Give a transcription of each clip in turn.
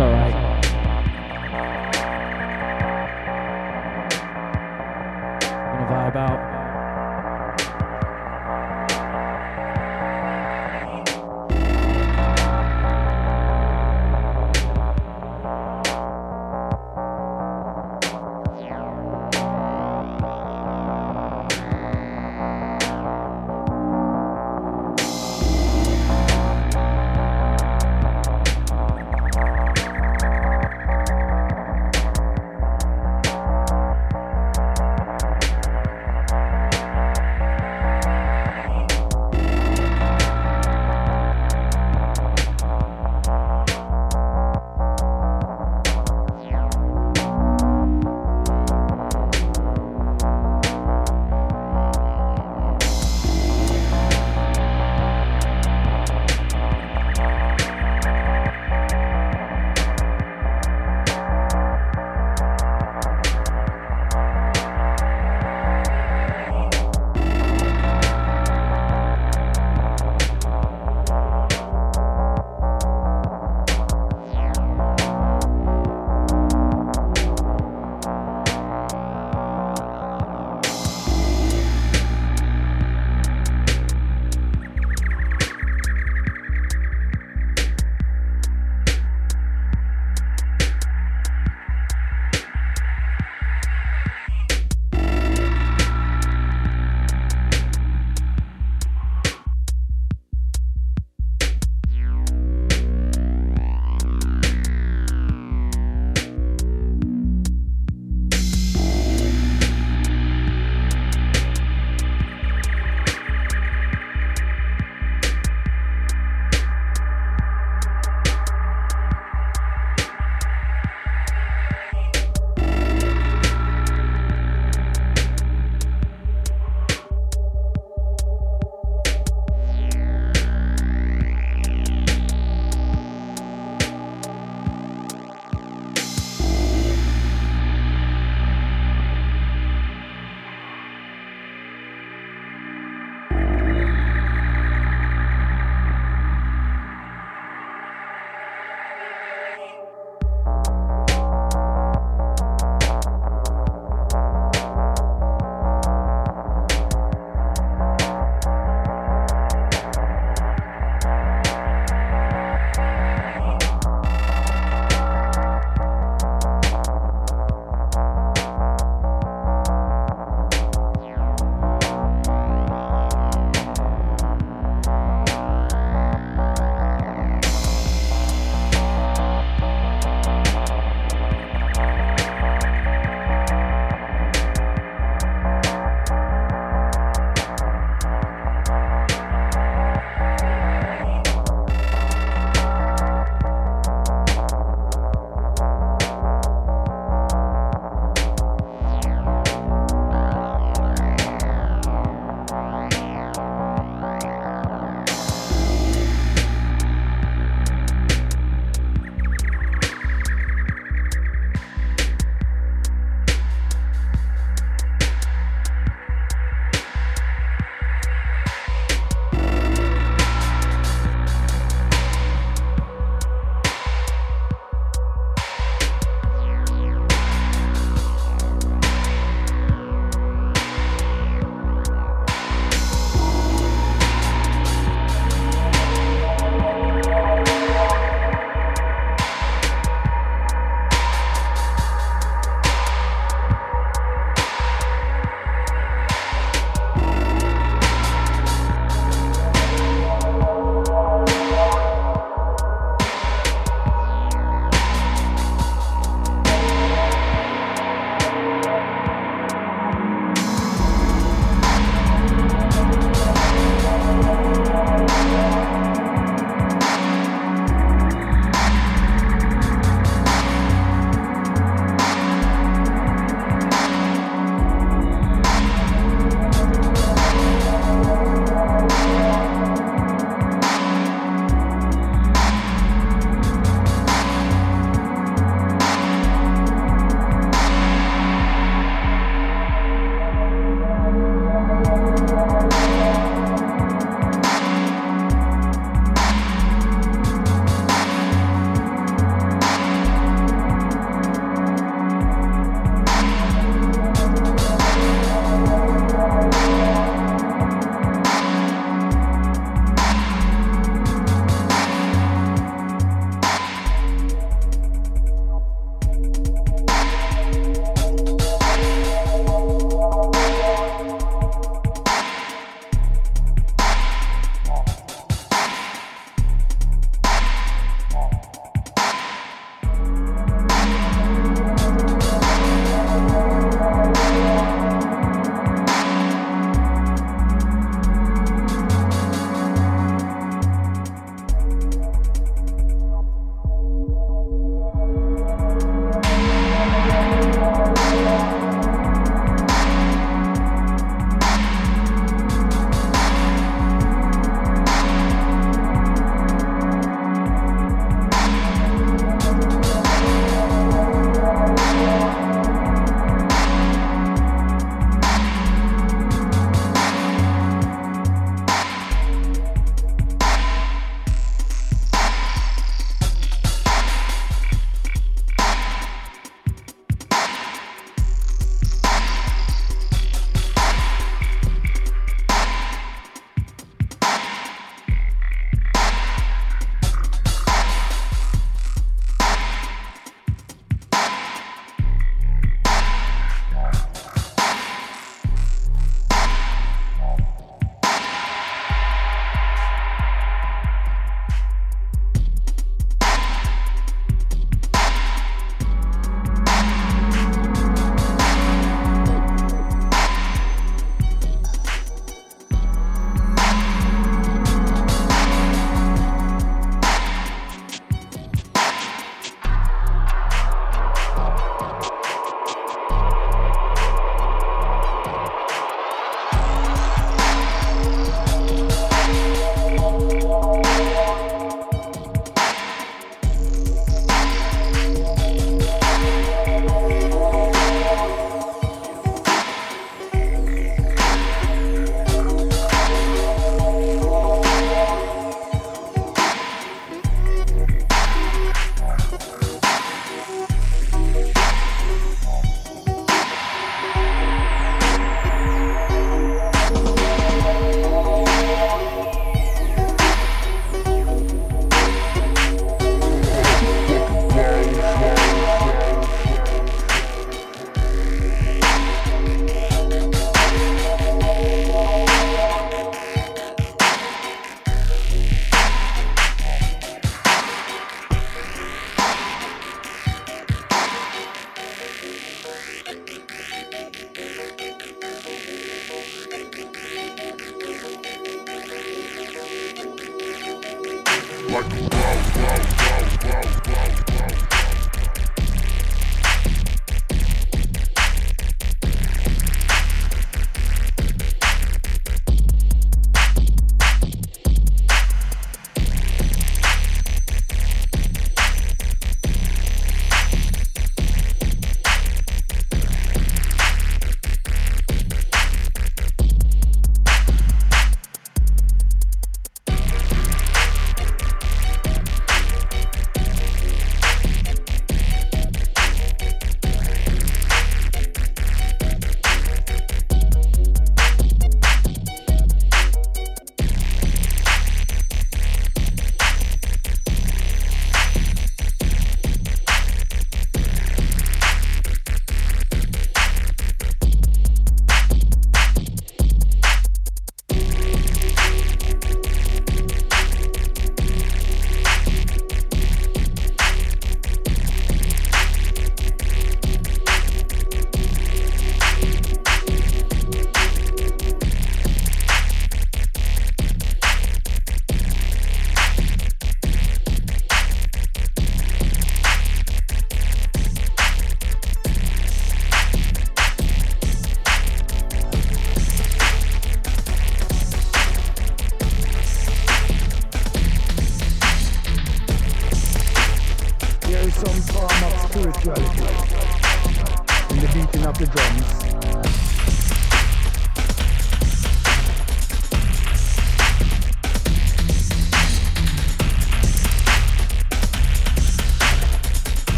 Alright.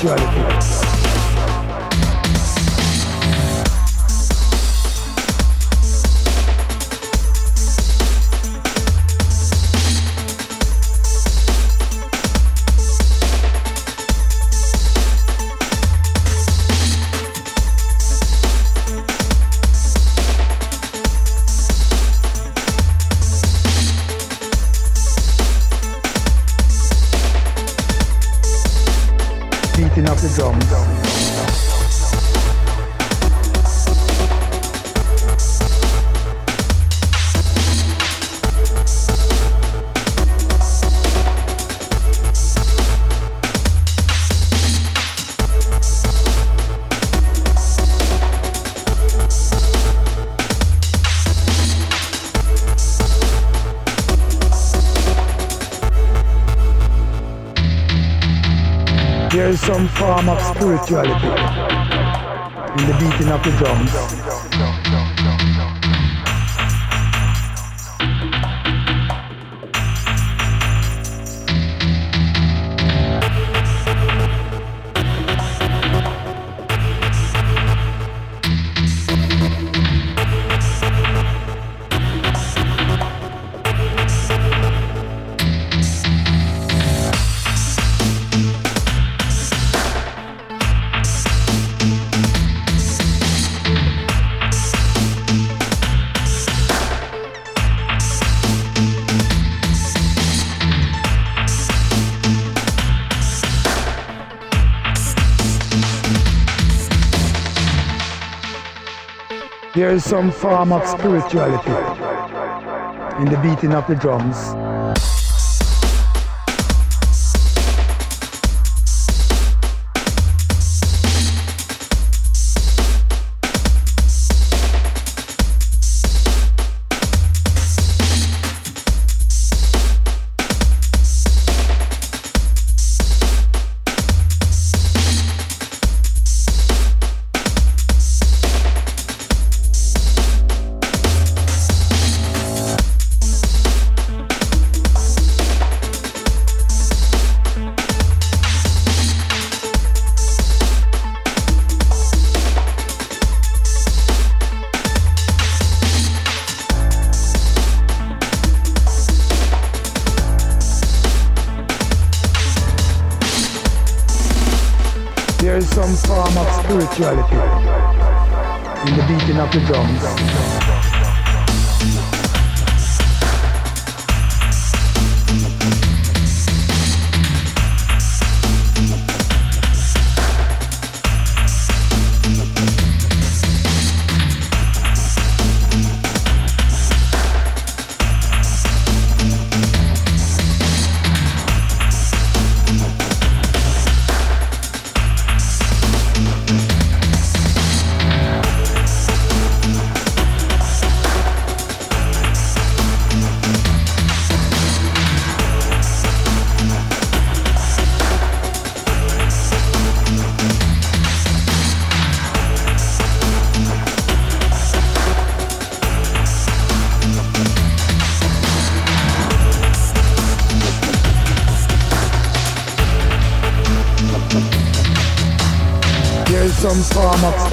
Joe. Some form of spirituality in the beating of the drums. Is some form of spirituality in the beating of the drums.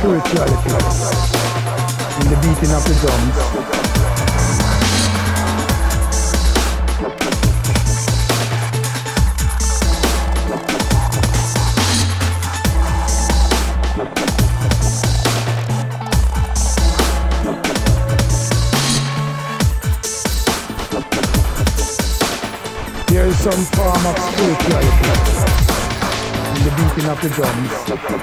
spirituality in the beating of the drums. some form of spirituality in the beating of the drums.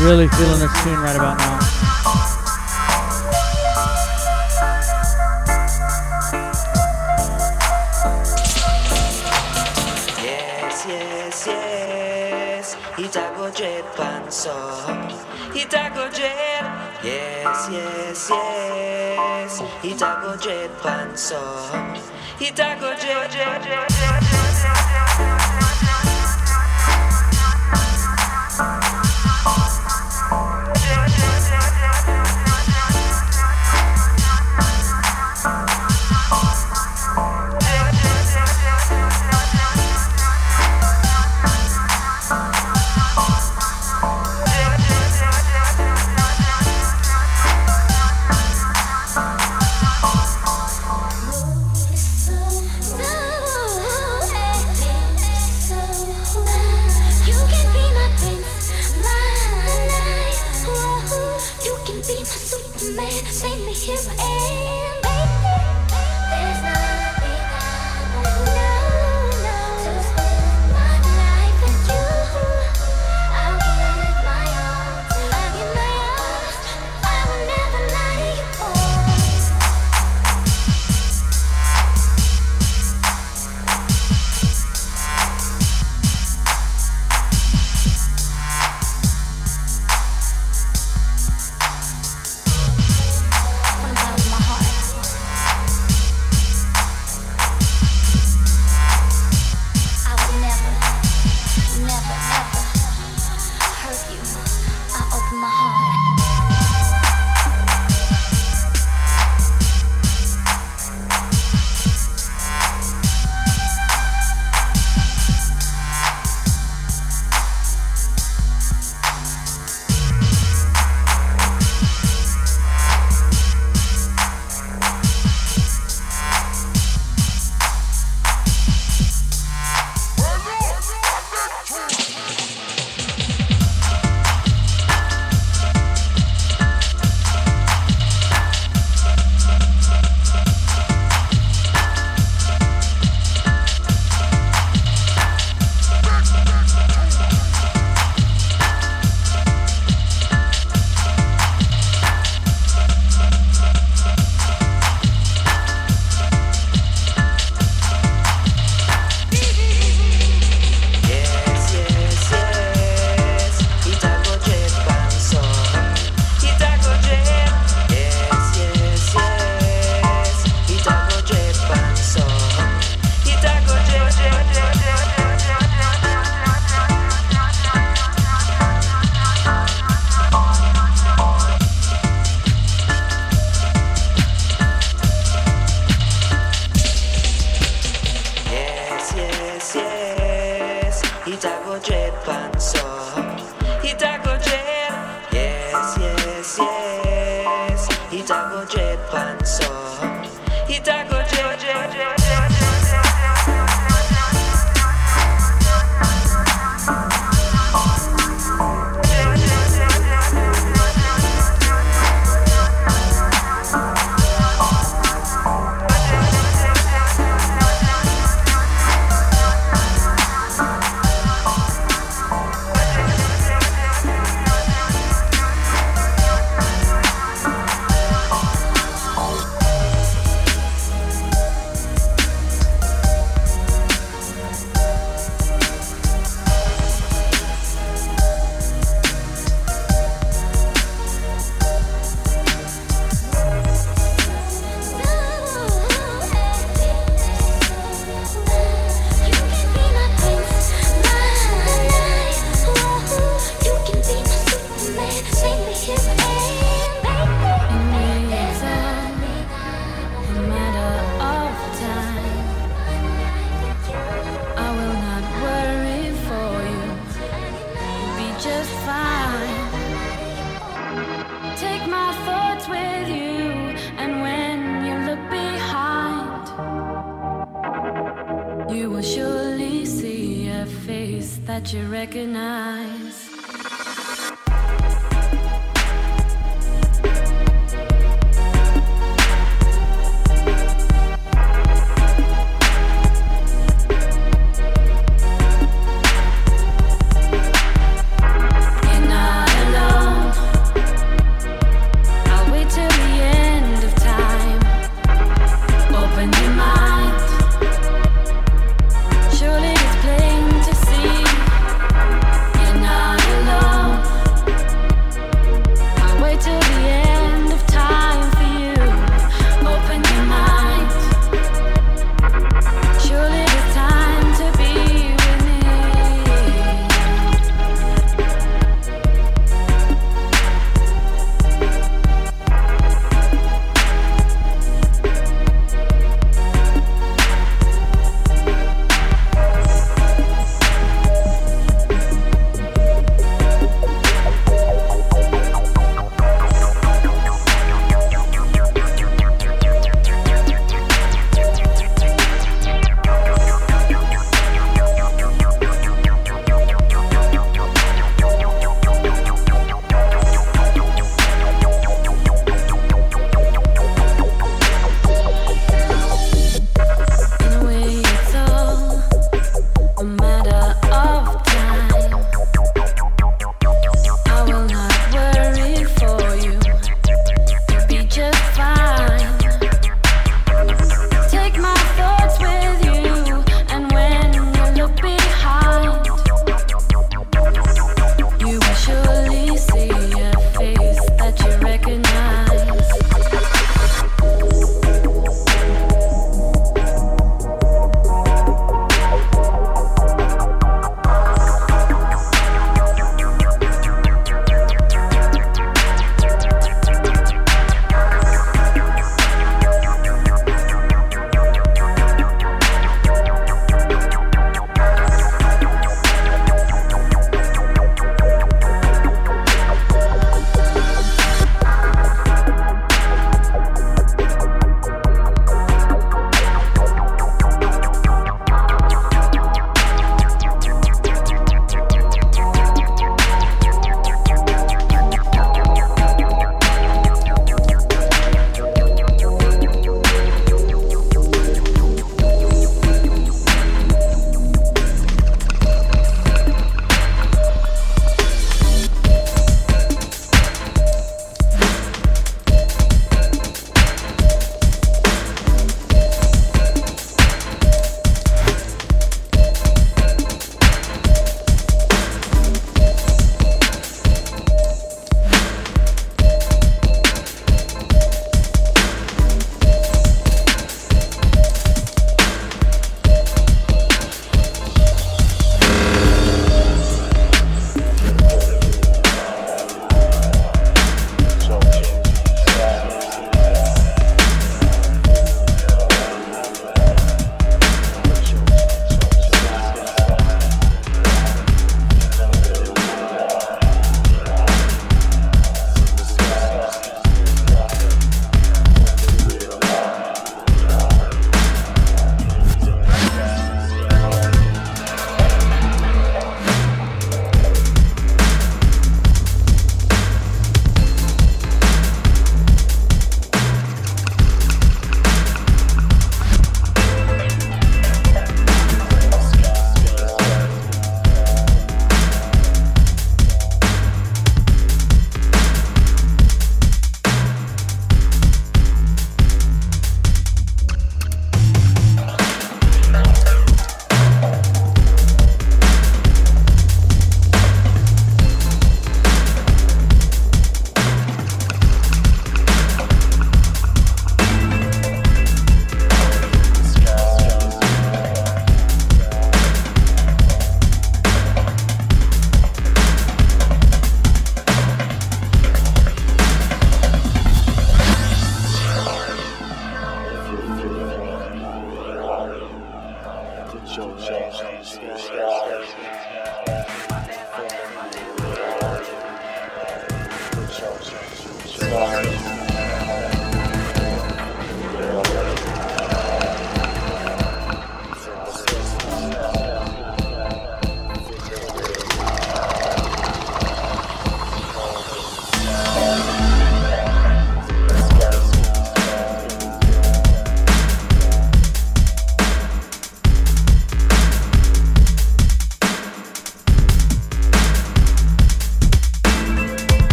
Really feeling this tune right about now. Yes, yes, yes. Itago jet panso. Itago jet. Yes, yes, yes. Itago jet panso. Itago jet,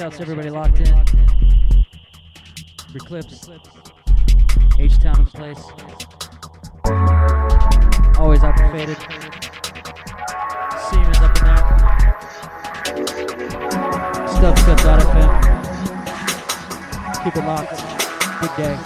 shouts to everybody locked in. Eclipse. H-Town in place. Always out the faded. Siemens up in there. Stuff stuff.fm. Keep it locked. Good day.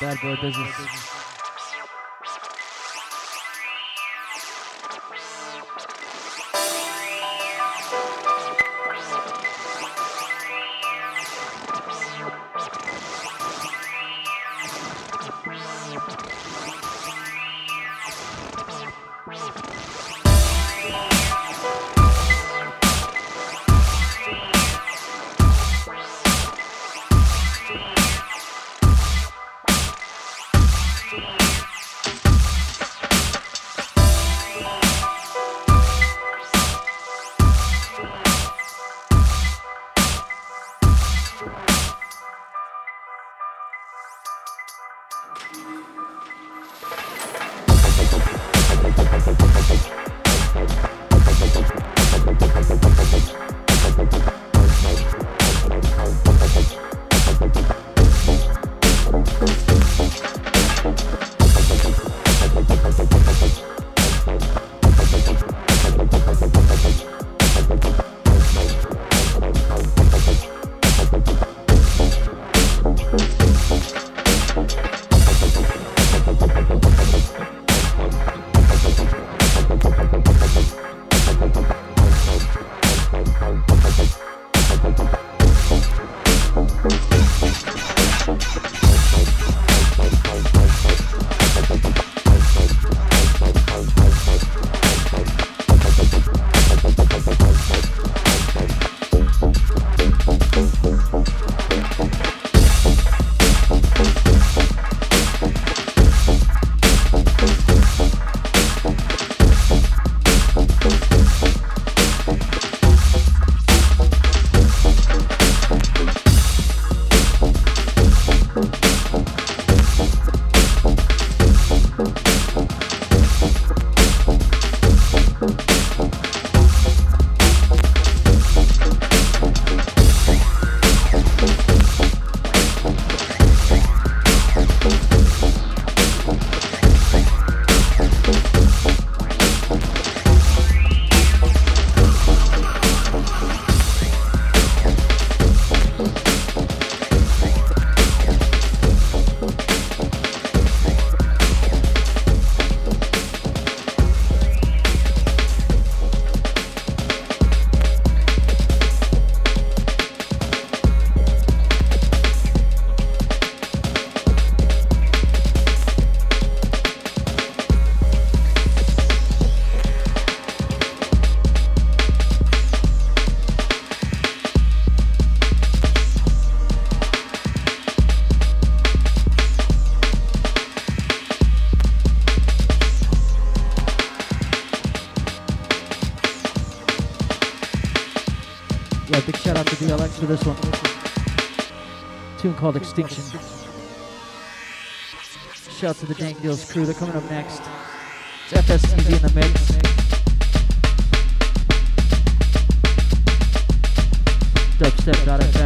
Bad boy business. Called Extinction. Shout out to the Dang Deals crew. They're coming up next. It's FSTV in the mix. Dubstep.fm.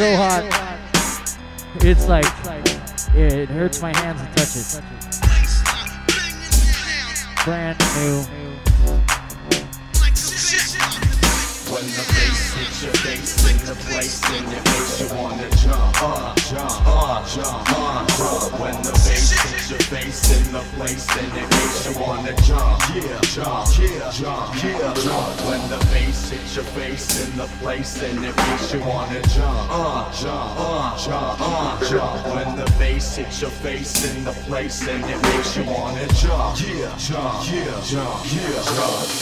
so hot. It's like, it hurts my hands to touch it. your face in the place and it makes you wanna jump. Yeah, jump, yeah, jump, yeah, jump.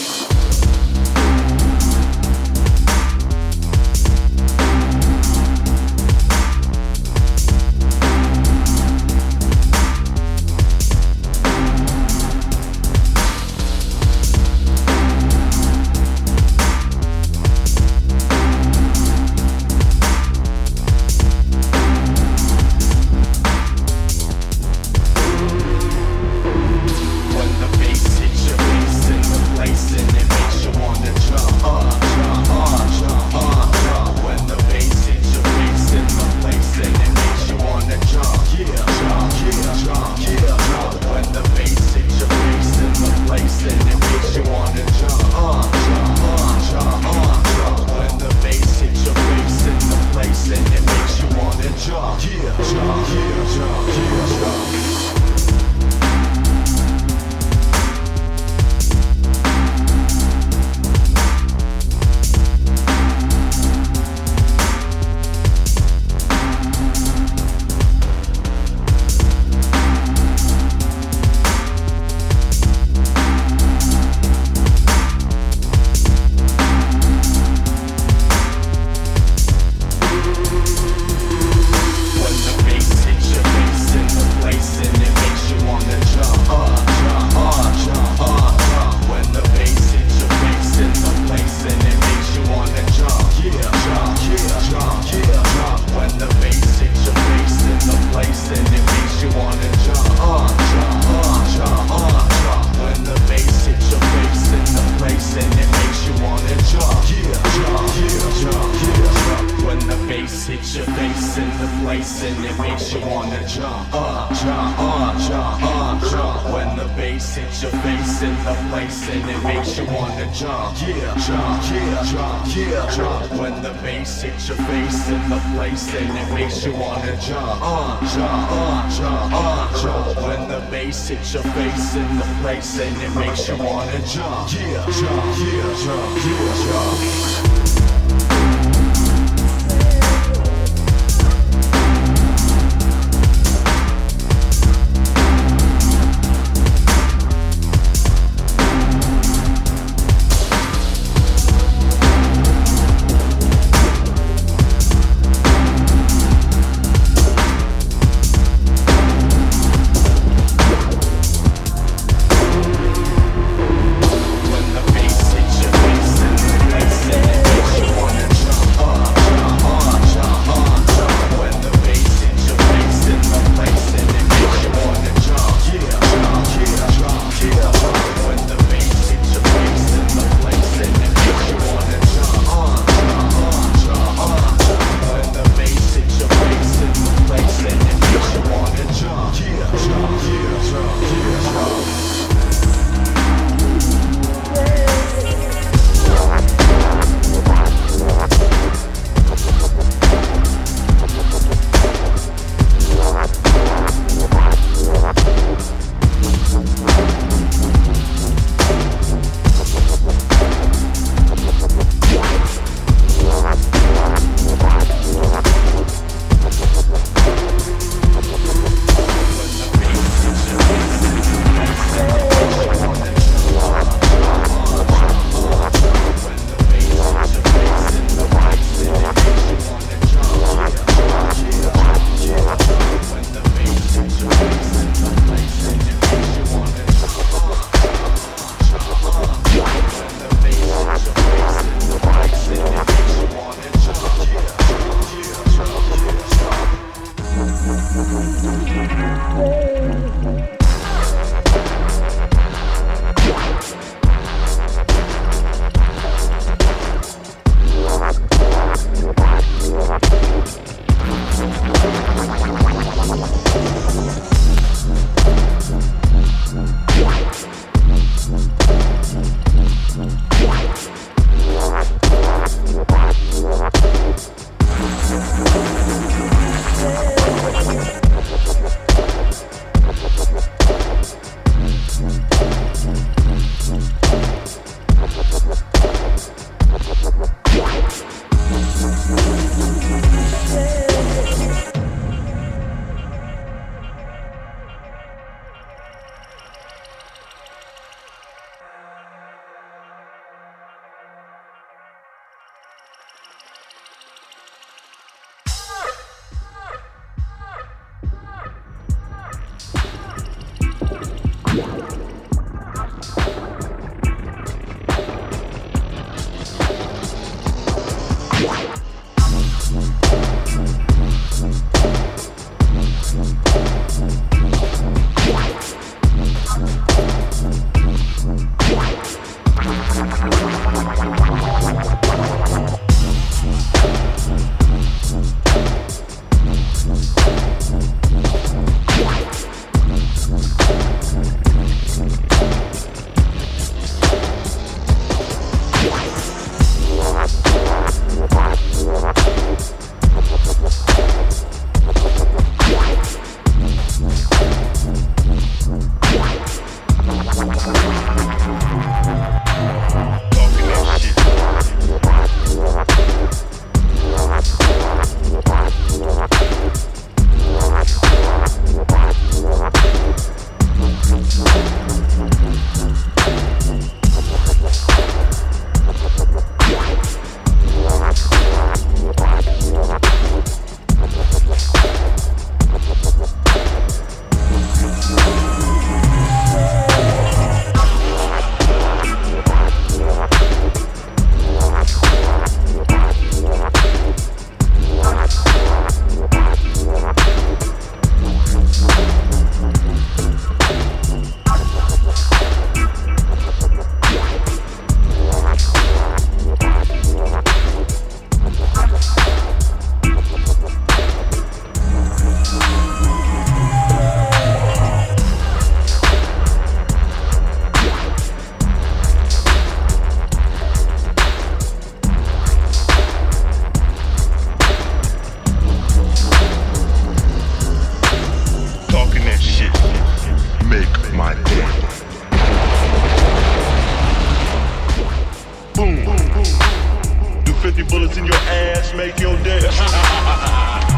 50 bullets in your ass, make your day.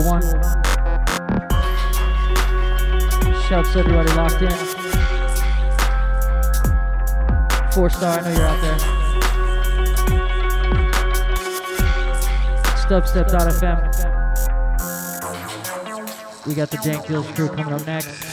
201. Shouts to everybody locked in. Four star, I know you're out there. Dubstep.fm. We got the Dank Deals crew coming up next.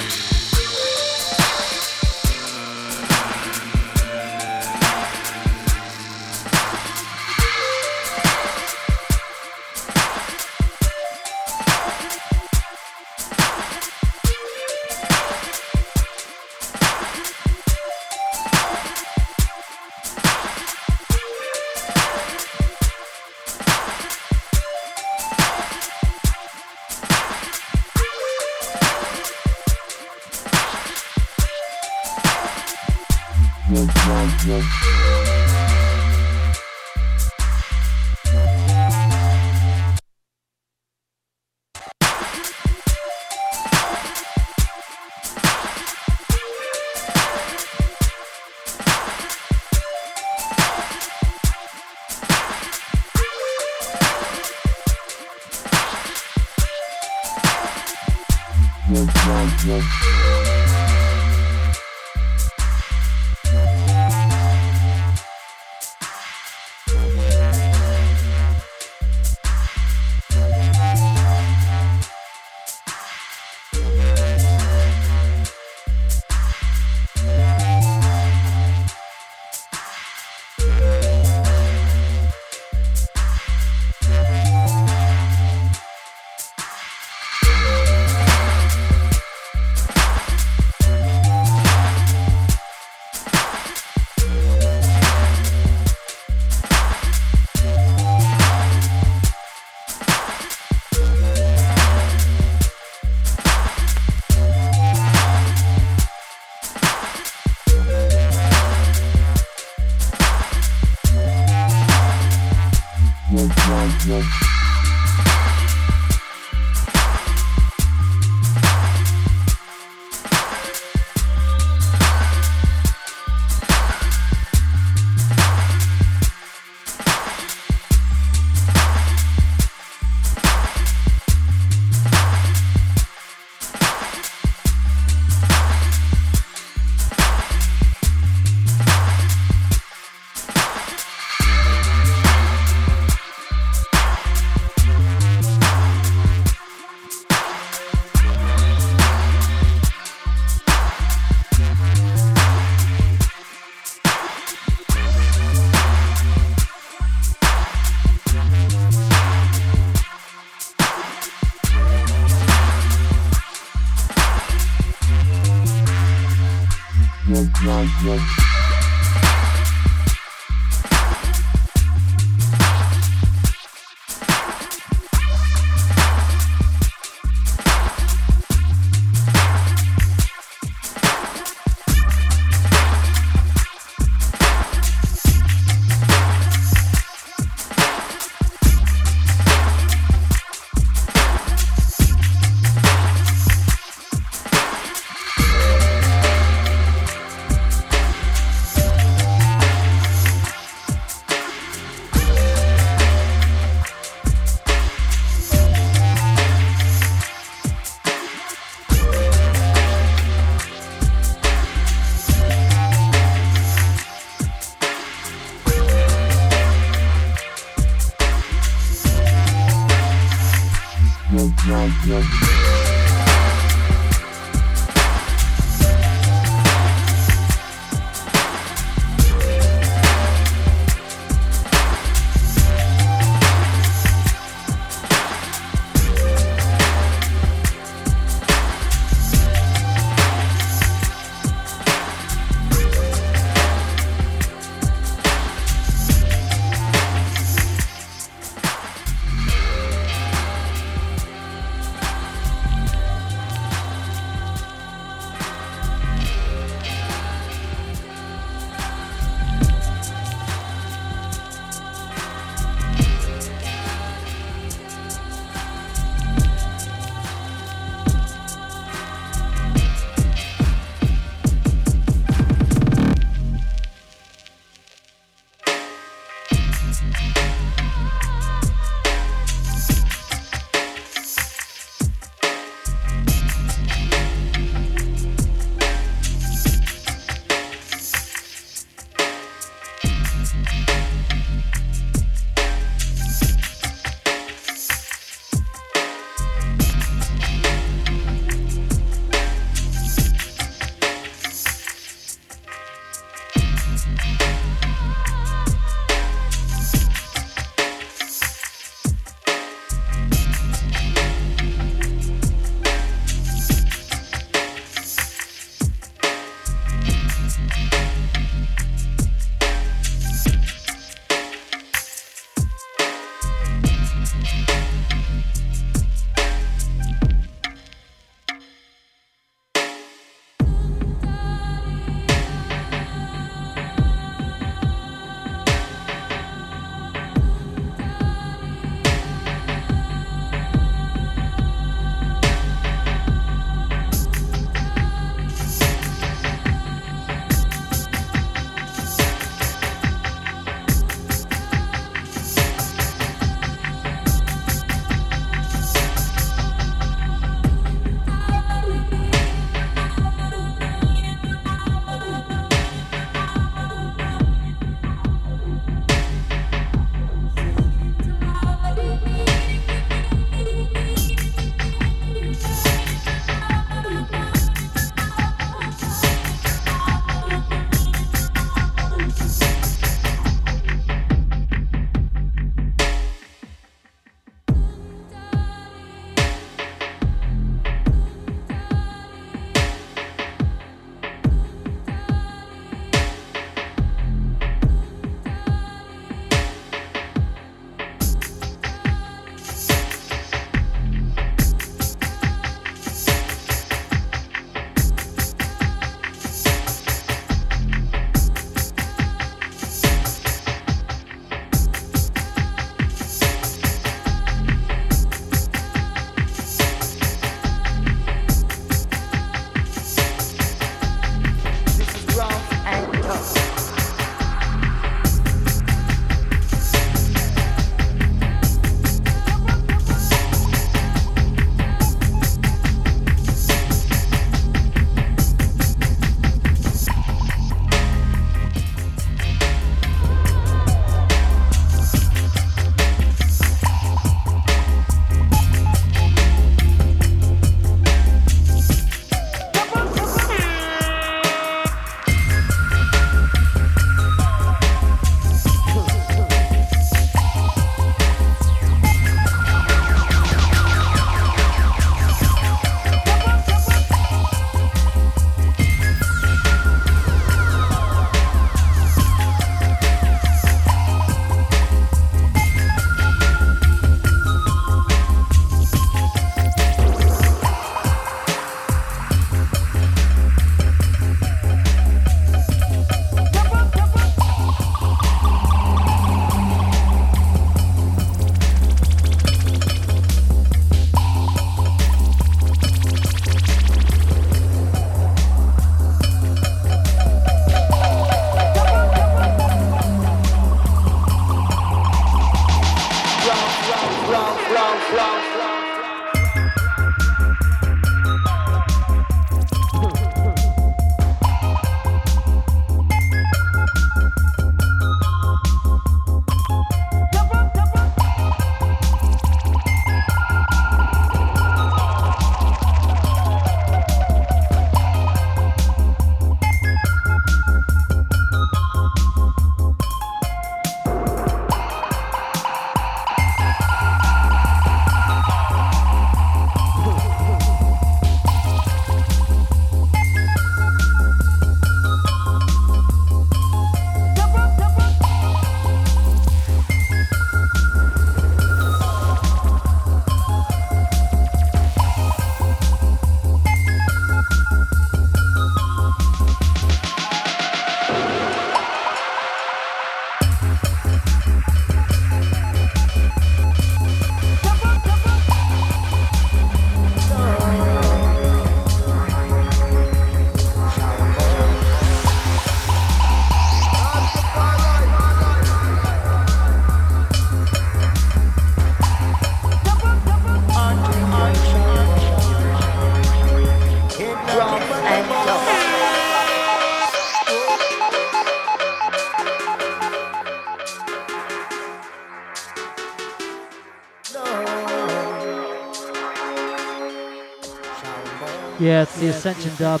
Yeah, it's the Ascension dub.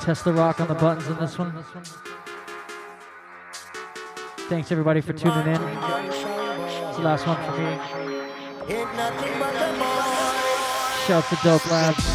Test the rock on the buttons in this one. Thanks everybody for tuning in. It's the last one for me. Shout to Dope Labs.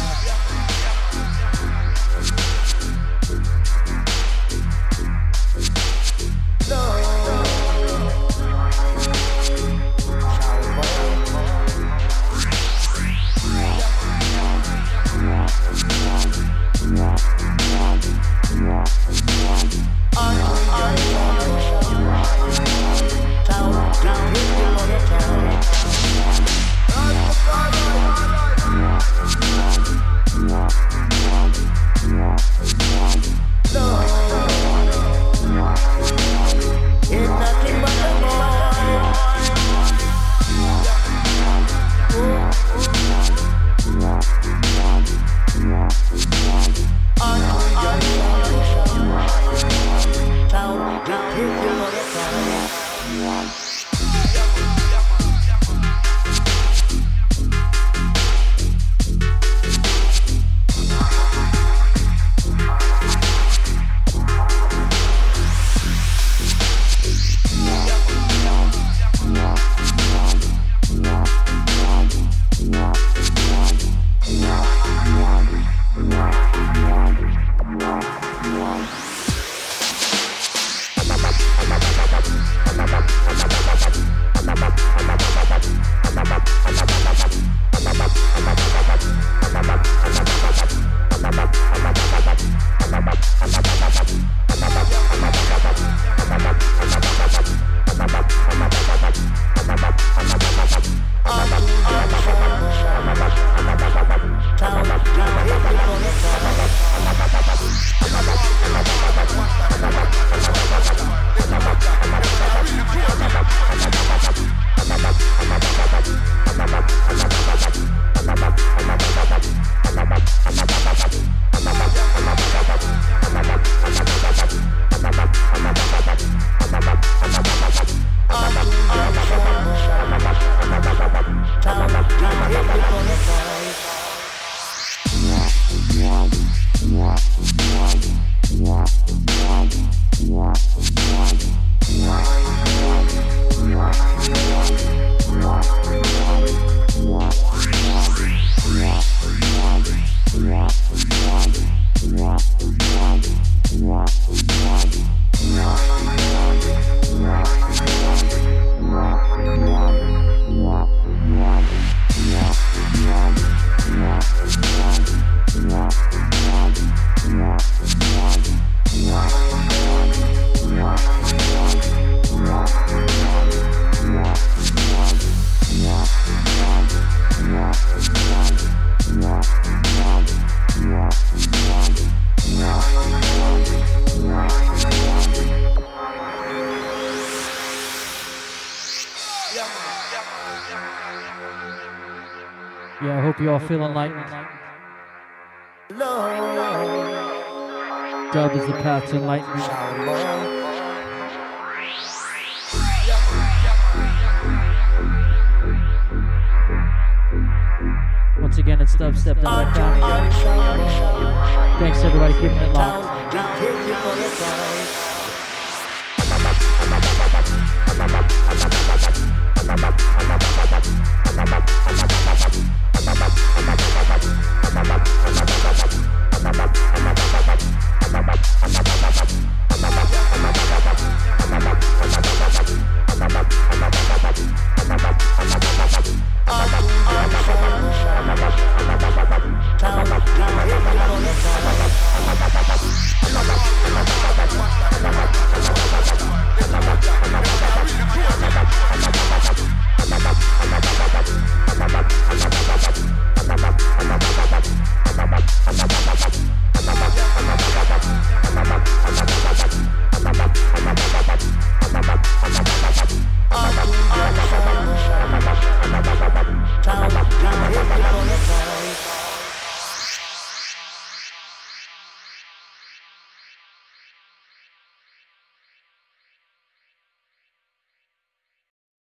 You all feel enlightened. Dub is the path to enlightenment. Once again, it's Dubstep Down Thanks everybody keeping it locked.